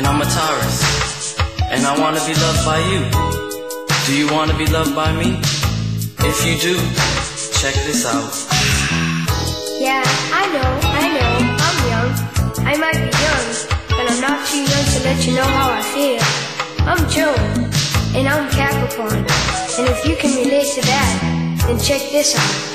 and I'm a Taurus, and I wanna be loved by you. Do you wanna be loved by me? If you do, check this out. Yeah, I know, I know, I'm young. I might be young, but I'm not too young to let you know how I feel. I'm Joe, and I'm Capricorn. And if you can relate to that, then check this out.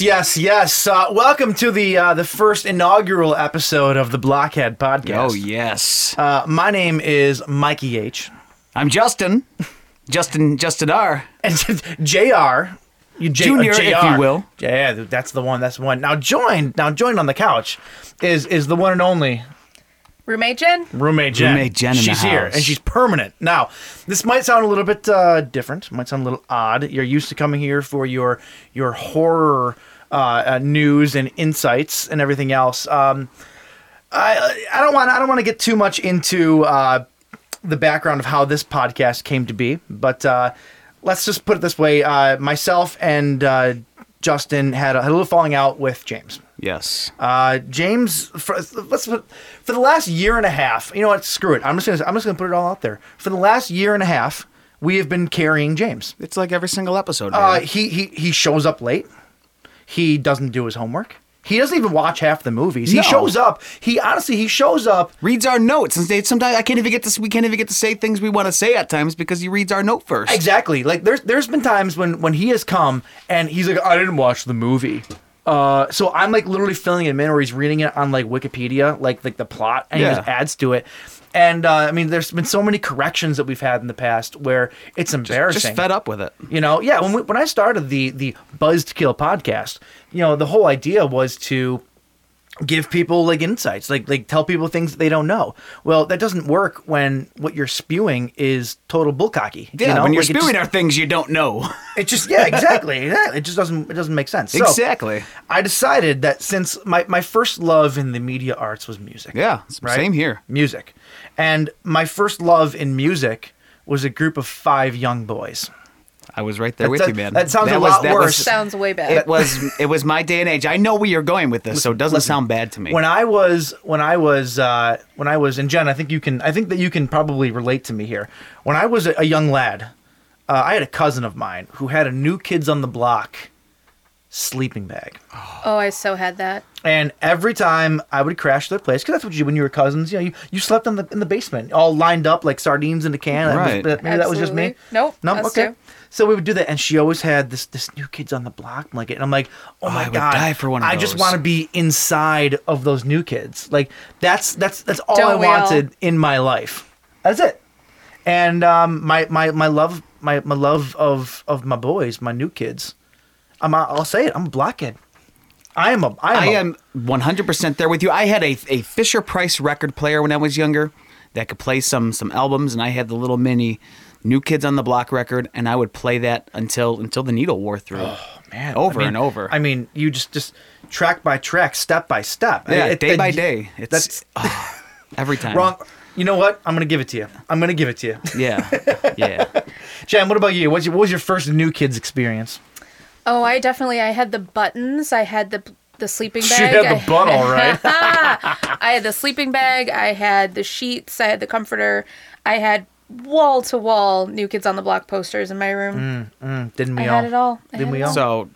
Yes, yes, yes. Uh, welcome to the uh, the first inaugural episode of the Blockhead Podcast. Oh yes. Uh, my name is Mikey H. I'm Justin. Justin Justin R. And Jr. You J- Junior, uh, if you will. Yeah, that's the one. That's the one. Now joined. Now joined on the couch is is the one and only Roommate Jen? roommate Jen. Roommate Jen in the she's here house. and she's permanent. Now, this might sound a little bit uh, different. Might sound a little odd. You're used to coming here for your your horror uh, uh, news and insights and everything else. Um, I I don't want I don't want to get too much into uh, the background of how this podcast came to be, but uh, let's just put it this way: uh, myself and uh, Justin had a, had a little falling out with James. Yes. Uh, James, for, let's put, for the last year and a half, you know what? Screw it. I'm just gonna I'm just gonna put it all out there. For the last year and a half, we have been carrying James. It's like every single episode. Uh, he he he shows up late. He doesn't do his homework. He doesn't even watch half the movies. He No. shows up. He honestly he shows up. reads our notes and sometimes I can't even get to we can't even get to say things we want to say at times because he reads our note first. Exactly. Like there's there's been times when when he has come and he's like I didn't watch the movie. Uh, so I'm like literally filling him in, or he's reading it on like Wikipedia, like like the plot, and he just adds to it. And uh, I mean, there's been so many corrections that we've had in the past where it's embarrassing. Just fed up with it. You know, yeah. When we, when I started the the Buzzed Kill podcast, you know, the whole idea was to give people like insights, like like tell people things that they don't know. Well, that doesn't work when what you're spewing is total bullcocky. Yeah, you know? when you're Like, spewing just- are things you don't know. it just yeah, exactly. yeah, it just doesn't it doesn't make sense. So, Exactly. I decided that since my my first love in the media arts was music. Yeah, right? same here. Music, and my first love in music was a group of five young boys. I was right there That- with that- you, man. that sounds a was- lot that worse. Was, Sounds way bad. it was it was my day and age. I know where you're going with this, so it doesn't listen, sound bad to me. When I was when I was uh, when I was and Jen, I think you can I think that you can probably relate to me here. When I was a, a young lad, uh, I had a cousin of mine who had a New Kids on the Block sleeping bag. oh, I so had that. And every time I would crash their place, because that's what you do when you were cousins. You know, you, you slept in the in the basement, all lined up like sardines in a can. That was- Right. but maybe that was just me. Nope, No. us Okay. too. So we would do that, and she always had this this new kids on the block blanket, and I'm like, oh my I would god, die for one of I just want to be inside of those new kids. Like that's that's that's all Don't I we all? wanted in my life. That's it. And um, my my my love my my love of of my boys, my new kids. I'm a, I'll say it. I'm a blockhead. I am a I I am, a- am 100% there with you. I had a, a Fisher Price record player when I was younger that could play some some albums, and I had the little mini New Kids on the Block record, and I would play that until until the needle wore through. Oh, man over I mean- and over. I mean, you just just track by track, step by step. yeah, It- day it- by day. It's that's ah, every time. wrong. You know what? I'm gonna give it to you. I'm gonna give it to you. Yeah, yeah. Jen, what about you? What's your, what was your first new kids experience? Oh, I definitely. I had the buttons. I had the the sleeping bag. She had the I- butt, all right. I had the sleeping bag. I had the sheets. I had the comforter. I had wall to wall New Kids on the Block posters in my room. Didn't we I all? had it all. I Didn't had we it all? all. So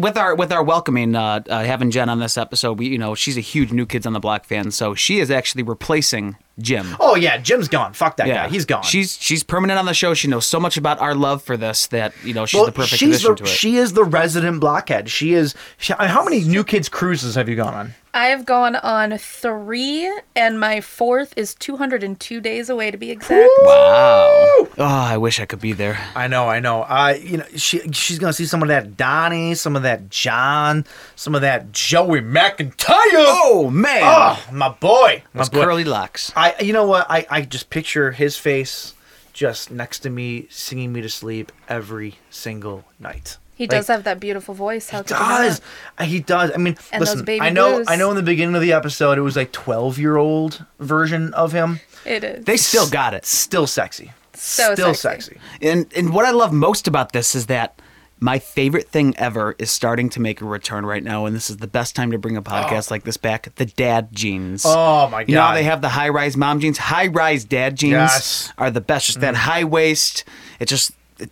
with our with our welcoming uh, uh, having Jen on this episode, we you know she's a huge New Kids on the Block fan, so she is actually replacing Jim. Oh yeah, Jim's gone. Fuck that guy. He's gone. She's she's permanent on the show. She knows so much about our love for this that you know she's well, the perfect she's addition the to it. she is the resident blockhead. She is. She, how many new kids cruises have you gone on? I've gone on three, and my fourth is 202 days away to be exact. Wow. Oh, I wish I could be there. I know, I know. I, you know, she she's gonna see some of that Donnie, some of that Jon, some of that Joey McIntyre. Oh man. Oh, my boy, my Those boy. curly locks. I, you know what? I, I just picture his face just next to me, singing me to sleep every single night. He Like, does have that beautiful voice. How could you does not? He does i mean And those listen baby i know blues. i know in the beginning of the episode it was like 12 year old version of him It is. They still got it. still sexy So still sexy. sexy, And and what I love most about this is that my favorite thing ever is starting to make a return right now, and this is the best time to bring a podcast like this back. The dad jeans. Oh, my god! You know how they have the high rise mom jeans? High rise dad jeans Yes. Mm. are the best. Just that high waist. It just it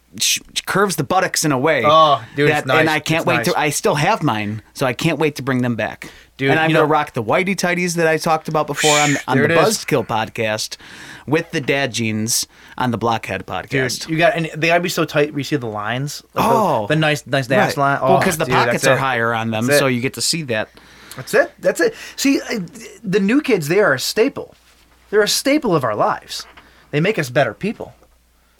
curves the buttocks in a way. Oh, dude, it's that, nice. And I can't It's wait nice. to. I still have mine, so I can't wait to bring them back. Dude, and I'm gonna know- rock the whitey tighties that I talked about before on, on the. Buzzed Kill podcast with the dad jeans on the Blockhead podcast. dude you got and they gotta be so tight where you see the lines like Oh. the, nice nice dash line Well, oh, because the dude, pockets are it. higher on them, so you get to see that. that's it that's it see I- the new kids they are a staple they're a staple of our lives they make us better people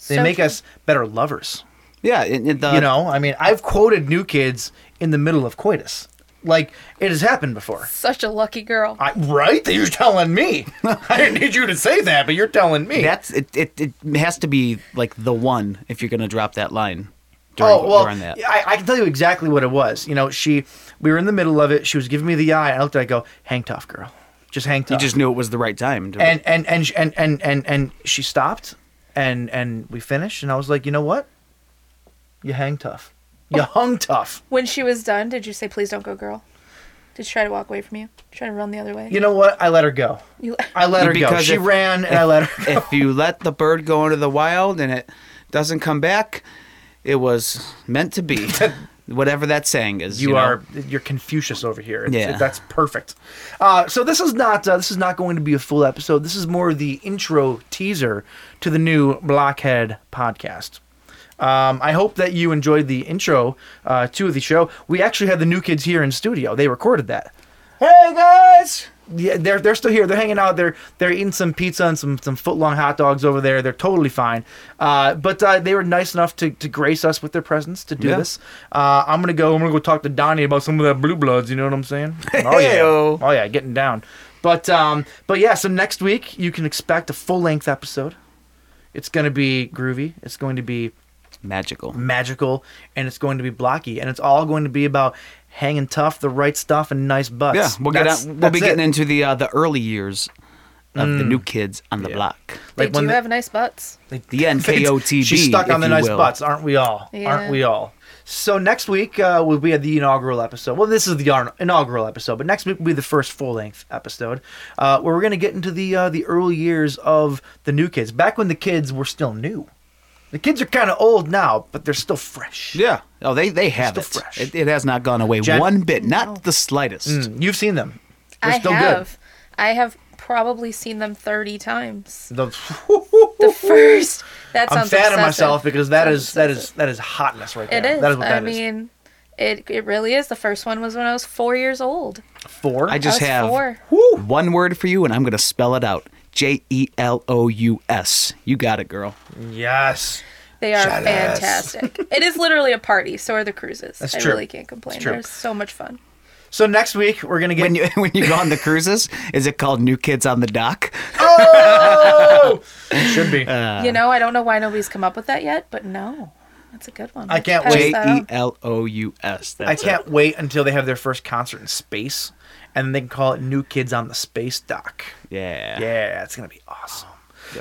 they So make true. us better lovers Yeah, it, it- the, you know i mean i've quoted new kids in the middle of coitus like it has happened before Such a lucky girl. I, right? You're telling me. I didn't need you to say that, but you're telling me. that's it, it. It has to be like the one if you're gonna drop that line. During, oh well, during that. I, I can tell you exactly what it was. You know, she we were in the middle of it. She was giving me the eye. I looked at her, I go, "Hang tough, girl. Just hang tough. You just knew it was the right time. To, and and and and and and and she stopped, and and we finished, and I was like, you know what? You hang tough. You hung tough. When she was done, did you say, "Please don't go, girl"? Did she try to walk away from you? Try to run the other way? You know what? I let her go. You- I let her go. Because She if- ran, and I let her. Go. if you let the bird go into the wild and it doesn't come back, it was meant to be. Whatever that saying is. You, You, know? are you're Confucius over here. It's, Yeah. that's perfect. Uh, so this is not uh, this is not going to be a full episode. This is more the intro teaser to the new Blockhead podcast. Um, I hope that you enjoyed the intro uh, to the show. We actually had the new kids here in studio. They recorded that. Hey guys! Yeah, they're they're still here. They're hanging out. They're they're eating some pizza and some some foot long hot dogs over there. They're totally fine. Uh, but uh, they were nice enough to, to grace us with their presence to do Yeah. this. Uh, I'm gonna go. I'm gonna go talk to Donnie about some of that blue bloods. You know what I'm saying? Oh yeah. Hey-o. Oh yeah, getting down. But um, but yeah. So next week you can expect a full length episode. It's gonna be groovy. It's going to be magical. magical, and it's going to be blocky, and it's all going to be about hanging tough, the right stuff, and nice butts. Yeah, we'll get out, we'll be getting it. Mm. into the uh, the early years of the new kids on the Yeah. block. they like when do the- have nice butts. Like The NKOTB. She's stuck on the you nice will. butts, aren't we all? Yeah. Aren't we all? So next week uh, will be the inaugural episode. Well, this is the ar- inaugural episode, but next week will be the first full length episode, uh, where we're going to get into the uh, the early years of the new kids, back when the kids were still new. The kids are kind of old now, but they're still fresh. Yeah. Oh, they they have Still it. fresh. it. It has not gone away Jen- one bit, not the slightest. Mm, You've seen them. They're I still have. I have probably seen them 30 times. The, The first. That sounds I'm sounds fanning obsessive. myself because that Sounds is that is obsessive. that is hotness right there. It is. That is what I that is. mean, it it really is. The first one was when I was four years old. Four. I just was have four. one word for you, and I'm going to spell it out. J E L O U S. You got it, girl. yes. They are Jealous. fantastic. it is literally a party. So are the cruises. That's I true. really can't complain. That's true. They're so much fun. So next week we're gonna get When you when you go on the cruises, is it called New Kids on the Dock? Oh! it Should be. Uh, you know, I don't know why nobody's come up with that yet, but no, that's a good one. I can't Pass wait. J that E on. L O U S. I can't wait until they have their first concert in space, and then they can call it New Kids on the Space Dock. Yeah. Yeah, it's gonna be awesome.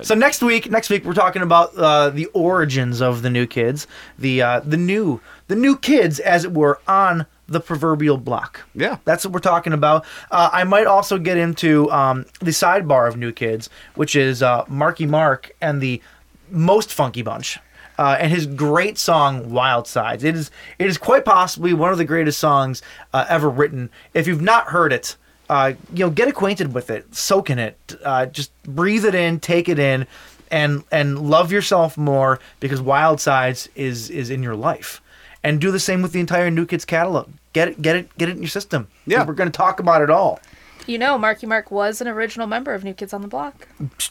So next week, next week we're talking about uh, the origins of the new kids, the uh, the new the new kids, as it were, on the proverbial block. Yeah. that's what we're talking about. Uh, I might also get into um, the sidebar of new kids, which is uh, Marky Mark and the most funky bunch. Uh, and his great song "Wild Sides." It is it is quite possibly one of the greatest songs uh, ever written. If you've not heard it, uh, you know, get acquainted with it, soak in it, uh, just breathe it in, take it in, and and love yourself more because Wild Sides is is in your life. And do the same with the entire New Kids catalog. Get it, get it, get it in your system. Yeah. we're going to talk about it all. You know, Marky Mark was an original member of New Kids on the Block.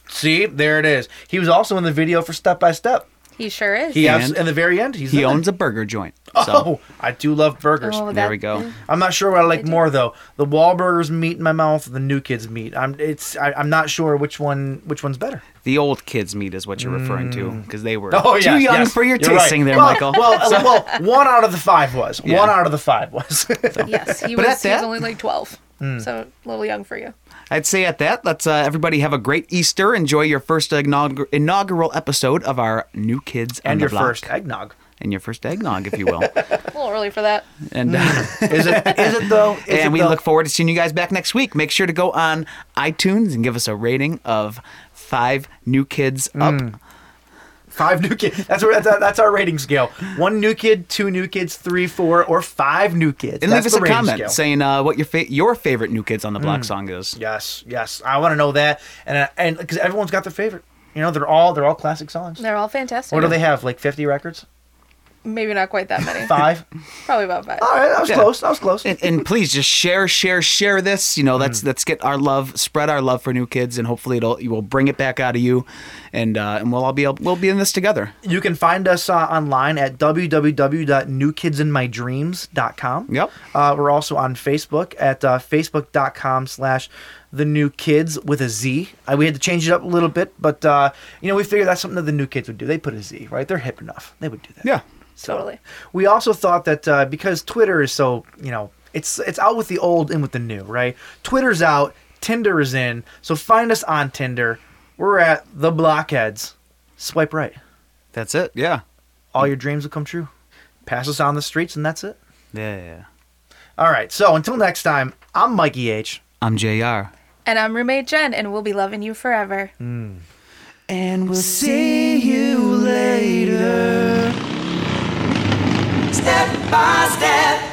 See, there it is. He was also in the video for Step by Step. He sure is. He And has in the very end. He's He in owns it. a burger joint. Oh, I do love burgers. Oh, there that- we go. I'm not sure what I like do. more though. The Wahlburgers meat in my mouth, or the New Kids meat. I'm it's I, I'm not sure which one which one's better. The old kids meat is what you're referring to because they were Oh too yes, young yes. for your You're right. tasting there, well, Michael. Well, uh, well, one out of the five was. Yeah. One out of the five was. Yes, he But was, at he was only like 12. Hmm. So a little young for you. I'd say at that, let's uh, everybody have a great Easter. Enjoy your first inaug- inaugural episode of our New Kids on and the your Block. first eggnog. and your first eggnog, if you will. A little early for that. and uh, Is it? Is it though? Is and it we though? look forward to seeing you guys back next week. Make sure to go on iTunes and give us a rating of five new kids up. Mm. Five new kids. That's where that's, that's our rating scale. One new kid, two new kids, three, four, or five new kids. And That's leave us a comment scale. saying uh, what your fa- your favorite New Kids on the Mm. Block song is. Yes, yes. I want to know that, and uh, and because everyone's got their favorite. You know, they're all they're all classic songs. They're all fantastic. What do they have? Like fifty records? Maybe not quite that many. Five? Probably about five. all right, that was Yeah. close. That was close. And, and please just share, share, share this. You know, Mm. let's let's get our love, spread our love for New Kids, and hopefully it'll you will bring it back out of you, and uh, and we'll all be able, we'll be in this together. You can find us uh, online at www.newkidsinmydreams.com. Yep. Uh, we're also on Facebook at uh, facebook.com slash the new kids with a Z. Uh, we had to change it up a little bit, but uh, you know we figured that's something that the new kids would do. They put a Z, right? They're hip enough. They would do that. Yeah. Totally. We also thought that uh, because Twitter is so, you know, it's it's out with the old in with the new, right? Twitter's out, Tinder is in, so find us on Tinder. We're at the Blockheads. Swipe right. That's it. Yeah. All your dreams will come true. Pass us on the streets, and that's it. Yeah. Yeah. All right. So until next time, I'm Mikey H. I'm Jr. And I'm roommate Jen, and we'll be loving you forever. And we'll see you later. Step by step.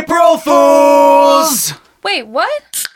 April Fools! Wait, what?